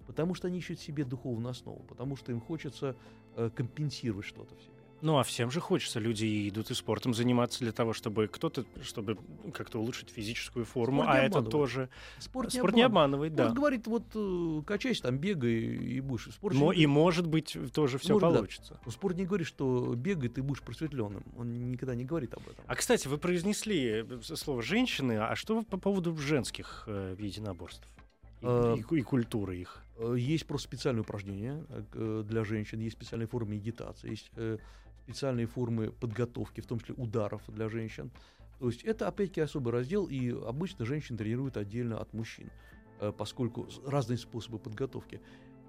Потому что они ищут себе духовную основу, потому что им хочется э, компенсировать что-то в себе. Ну, а всем же хочется. Люди идут и спортом заниматься для того, чтобы кто-то, чтобы как-то улучшить физическую форму, а это тоже... Спорт, спорт не обманывает, спорт да. говорит, вот э, качайся там, бегай и будешь. Спорт Но, и может быть тоже все может, получится. Да. Спорт не говорит, что бегай, ты будешь просветленным. Он никогда не говорит об этом. А, кстати, вы произнесли слово «женщины», а что по поводу женских э, единоборств? И, а, и, и культуры их. Э, есть просто специальные упражнения э, для женщин, есть специальные формы медитации, есть специальные формы подготовки, в том числе ударов для женщин. То есть это, опять-таки, особый раздел, и обычно женщин тренируют отдельно от мужчин, э, поскольку разные способы подготовки.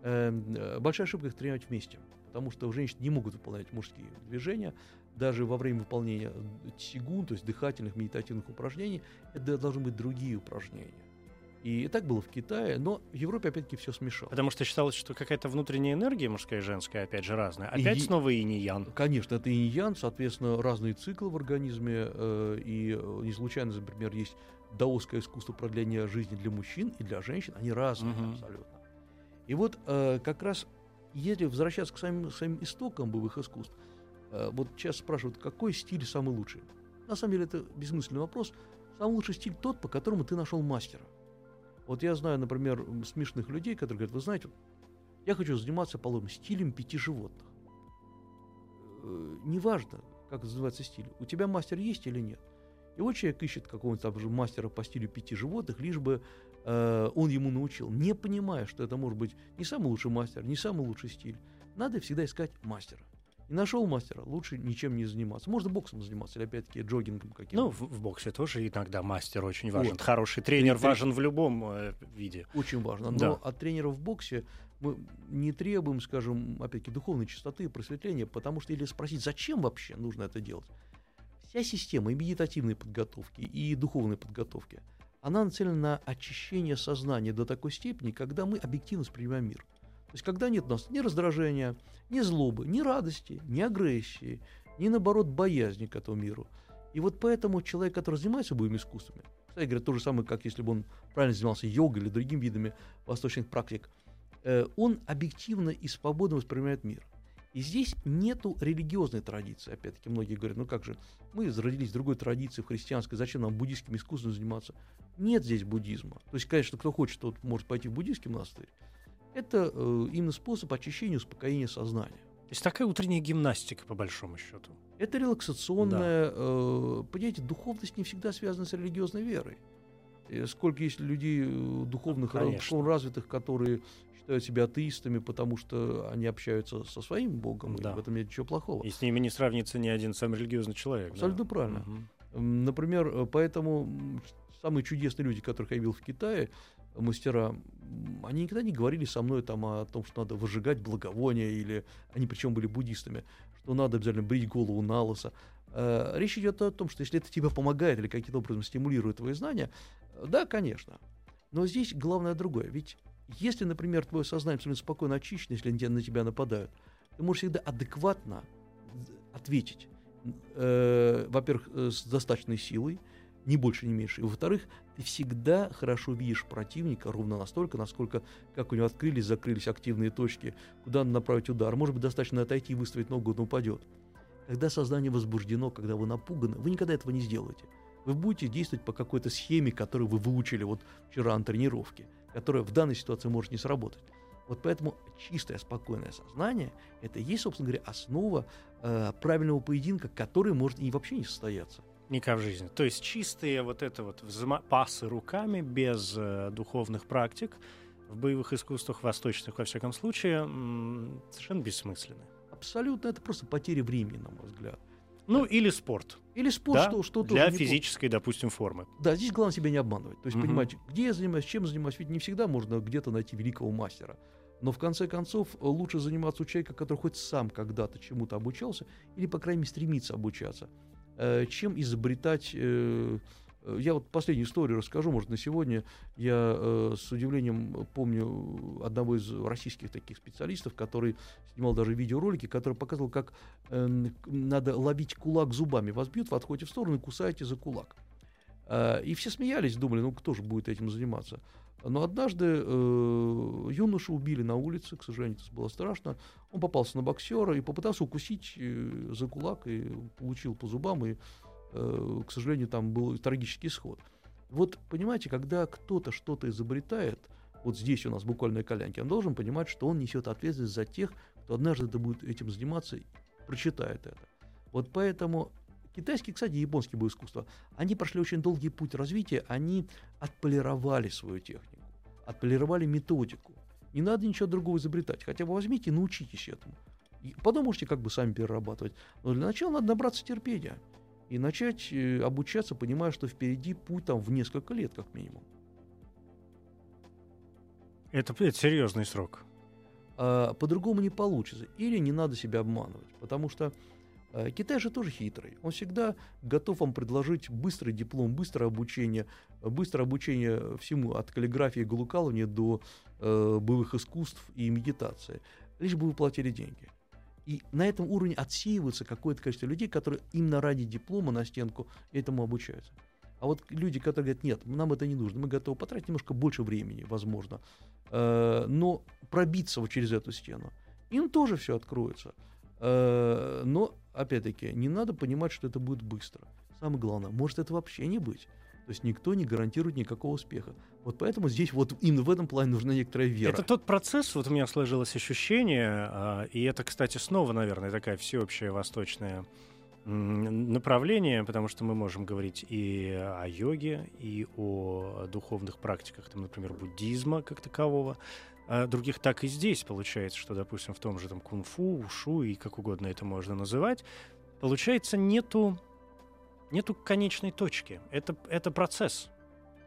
Эм, э, большая ошибка их тренировать вместе, потому что женщины не могут выполнять мужские движения, даже во время выполнения тигун, то есть дыхательных медитативных упражнений, это должны быть другие упражнения. И так было в Китае, но в Европе опять-таки все смешалось. Потому что считалось, что какая-то внутренняя энергия мужская и женская, опять же, разная. Опять и, снова инь и ян. Конечно, это инь и ян, соответственно, разные циклы в организме. Э, и э, не случайно, например, есть даосское искусство продления жизни для мужчин и для женщин. Они разные угу. абсолютно. И вот э, как раз, если возвращаться к самим, самим истокам боевых искусств, э, вот сейчас спрашивают, какой стиль самый лучший? На самом деле это бессмысленный вопрос. Самый лучший стиль тот, по которому ты нашел мастера. Вот я знаю, например, смешных людей, которые говорят, вы знаете, я хочу заниматься, положим, стилем пяти животных. Э, неважно, как называется стиль. У тебя мастер есть или нет? И вот человек ищет какого-нибудь там же мастера по стилю пяти животных, лишь бы э, он ему научил, не понимая, что это может быть не самый лучший мастер, не самый лучший стиль. Надо всегда искать мастера. Не нашел мастера, лучше ничем не заниматься. Можно боксом заниматься, или опять-таки джогингом каким-то. Ну, в, в боксе тоже иногда мастер очень важен. Вот. Хороший тренер важен в любом э, виде. Очень важно. Но Да. от тренера в боксе мы не требуем, скажем, опять-таки, духовной чистоты и просветления, потому что или спросить, зачем вообще нужно это делать? Вся система и медитативной подготовки, и духовной подготовки, она нацелена на очищение сознания до такой степени, когда мы объективно воспринимаем мир. Есть, когда нет у нас ни раздражения, ни злобы, ни радости, ни агрессии, ни, наоборот, боязни к этому миру. И вот поэтому человек, который занимается боевыми искусствами, кстати говоря, то же самое, как если бы он правильно занимался йогой или другими видами восточных практик, э, он объективно и свободно воспринимает мир. И здесь нету религиозной традиции. Опять-таки, многие говорят, ну как же, мы родились в другой традиции, в христианской, зачем нам буддийским искусством заниматься? Нет здесь буддизма. То есть, конечно, кто хочет, тот может пойти в буддийский монастырь. Это э, именно способ очищения, успокоения сознания. То есть такая утренняя гимнастика, по большому счету. Это релаксационная, э, понимаете, духовность не всегда связана с религиозной верой. И сколько есть людей э, духовных, духовно развитых, которые считают себя атеистами, потому что они общаются со своим Богом, Да. и в этом нет ничего плохого. И с ними не сравнится ни один самый религиозный человек. да. Абсолютно правильно. Мгм. М, Например, э, поэтому самые чудесные люди, которых я видел в Китае, э, мастера, они никогда не говорили со мной там о том, что надо выжигать благовония, или они причем были буддистами, что надо обязательно брить голову на лысо. Э, Речь идет о том, что если это тебе помогает или каким-то образом стимулирует твои знания, да, конечно. Но здесь главное другое. Ведь если, например, твое сознание абсолютно спокойно очищено, если на тебя нападают, ты можешь всегда адекватно ответить. Э, во-первых, э, с достаточной силой, ни больше, ни меньше. И во-вторых, ты всегда хорошо видишь противника ровно настолько, насколько, как у него открылись, закрылись активные точки, куда надо направить удар. Может быть, достаточно отойти и выставить ногу, он упадет. Когда сознание возбуждено, когда вы напуганы, вы никогда этого не сделаете. Вы будете действовать по какой-то схеме, которую вы выучили вот вчера на тренировке, которая в данной ситуации может не сработать. Вот поэтому чистое, спокойное сознание – это и есть, собственно говоря, основа э, правильного поединка, который может и вообще не состояться. Никак в жизни. То есть чистые вот это вот взма- пасы руками без э, духовных практик в боевых искусствах восточных, во всяком случае, м, совершенно бессмысленны. Абсолютно это просто потеря времени, на мой взгляд. Ну, или спорт. Или спорт, да, что, что для физической, допустим, формы. Да, здесь главное себя не обманывать. То есть Мгм. понимать, где я занимаюсь, чем занимаюсь. Ведь не всегда можно где-то найти великого мастера. Но в конце концов э, лучше заниматься у человека, который хоть сам когда-то чему-то обучался, или, по крайней мере, стремится обучаться, чем изобретать... э, э, Я вот последнюю историю расскажу, может, на сегодня. Я э, с удивлением помню одного из российских таких специалистов, который снимал даже видеоролики, который показывал, как э, надо ловить кулак зубами. Вас бьют, вы отходите в сторону и кусаете за кулак. Э, И все смеялись, думали, ну кто же будет этим заниматься. Но однажды э, юношу убили на улице, к сожалению, это было страшно. Он попался на боксера и попытался укусить э, за кулак и получил по зубам, и, э, к сожалению, там был трагический исход. Вот, понимаете, когда кто-то что-то изобретает, вот здесь у нас буквально колянки, он должен понимать, что он несет ответственность за тех, кто однажды это будет этим заниматься, и прочитает это. Вот поэтому китайские, кстати, и японские боеискусства, они прошли очень долгий путь развития, они отполировали свою технику, отполировали методику. Не надо ничего другого изобретать. Хотя бы возьмите и научитесь этому. И потом можете как бы сами перерабатывать. Но для начала надо набраться терпения и начать э, обучаться, понимая, что впереди путь там в несколько лет как минимум. Это, это серьезный срок. А, по-другому не получится. Или не надо себя обманывать. Потому что Китай же тоже хитрый. Он всегда готов вам предложить быстрый диплом, быстрое обучение, быстрое обучение всему, от каллиграфии и галукалывания до э, боевых искусств и медитации. Лишь бы вы платили деньги. И на этом уровне отсеивается какое-то количество людей, которые именно ради диплома на стенку этому обучаются. А вот люди, которые говорят, нет, нам это не нужно, мы готовы потратить немножко больше времени, возможно, э, но пробиться вот через эту стену, им тоже все откроется. Э, но, опять-таки, не надо понимать, что это будет быстро. Самое главное, может это вообще не быть. То есть никто не гарантирует никакого успеха. Вот поэтому здесь вот именно в этом плане нужна некоторая вера. Это тот процесс, вот у меня сложилось ощущение, а, и это, кстати, снова, наверное, такая всеобщая восточная направление, потому что мы можем говорить и о йоге, и о духовных практиках, там, например, буддизма как такового, а других так и здесь получается, что, допустим, в том же там кунг-фу, ушу и как угодно это можно называть, получается нету нету конечной точки. Это это процесс.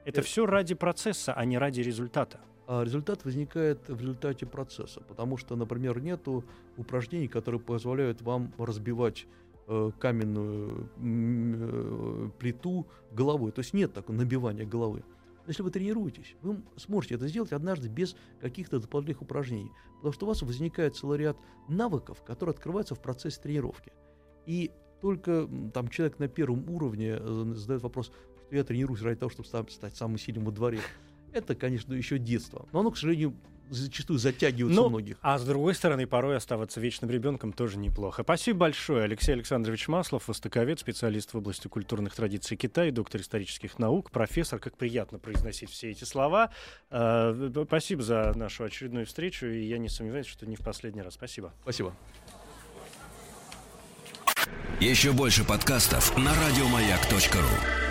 Это, это все ради процесса, а не ради результата. А результат возникает в результате процесса, потому что, например, нету упражнений, которые позволяют вам разбивать э, каменную э, плиту головой. То есть нет такого набивания головы. Если вы тренируетесь, вы сможете это сделать однажды без каких-то дополнительных упражнений, потому что у вас возникает целый ряд навыков, которые открываются в процессе тренировки. И только там человек на первом уровне э, задает вопрос, что я тренируюсь ради того, чтобы стать самым сильным во дворе. Это, конечно, еще детство. Но оно, к сожалению, зачастую затягиваются ну, многих. А с другой стороны, порой оставаться вечным ребенком тоже неплохо. Спасибо большое. Алексей Александрович Маслов, востоковед, специалист в области культурных традиций Китая, доктор исторических наук, профессор. Как приятно произносить все эти слова. А, спасибо за нашу очередную встречу, и я не сомневаюсь, что не в последний раз. Спасибо. Спасибо. Еще больше подкастов на радиомаяк.ру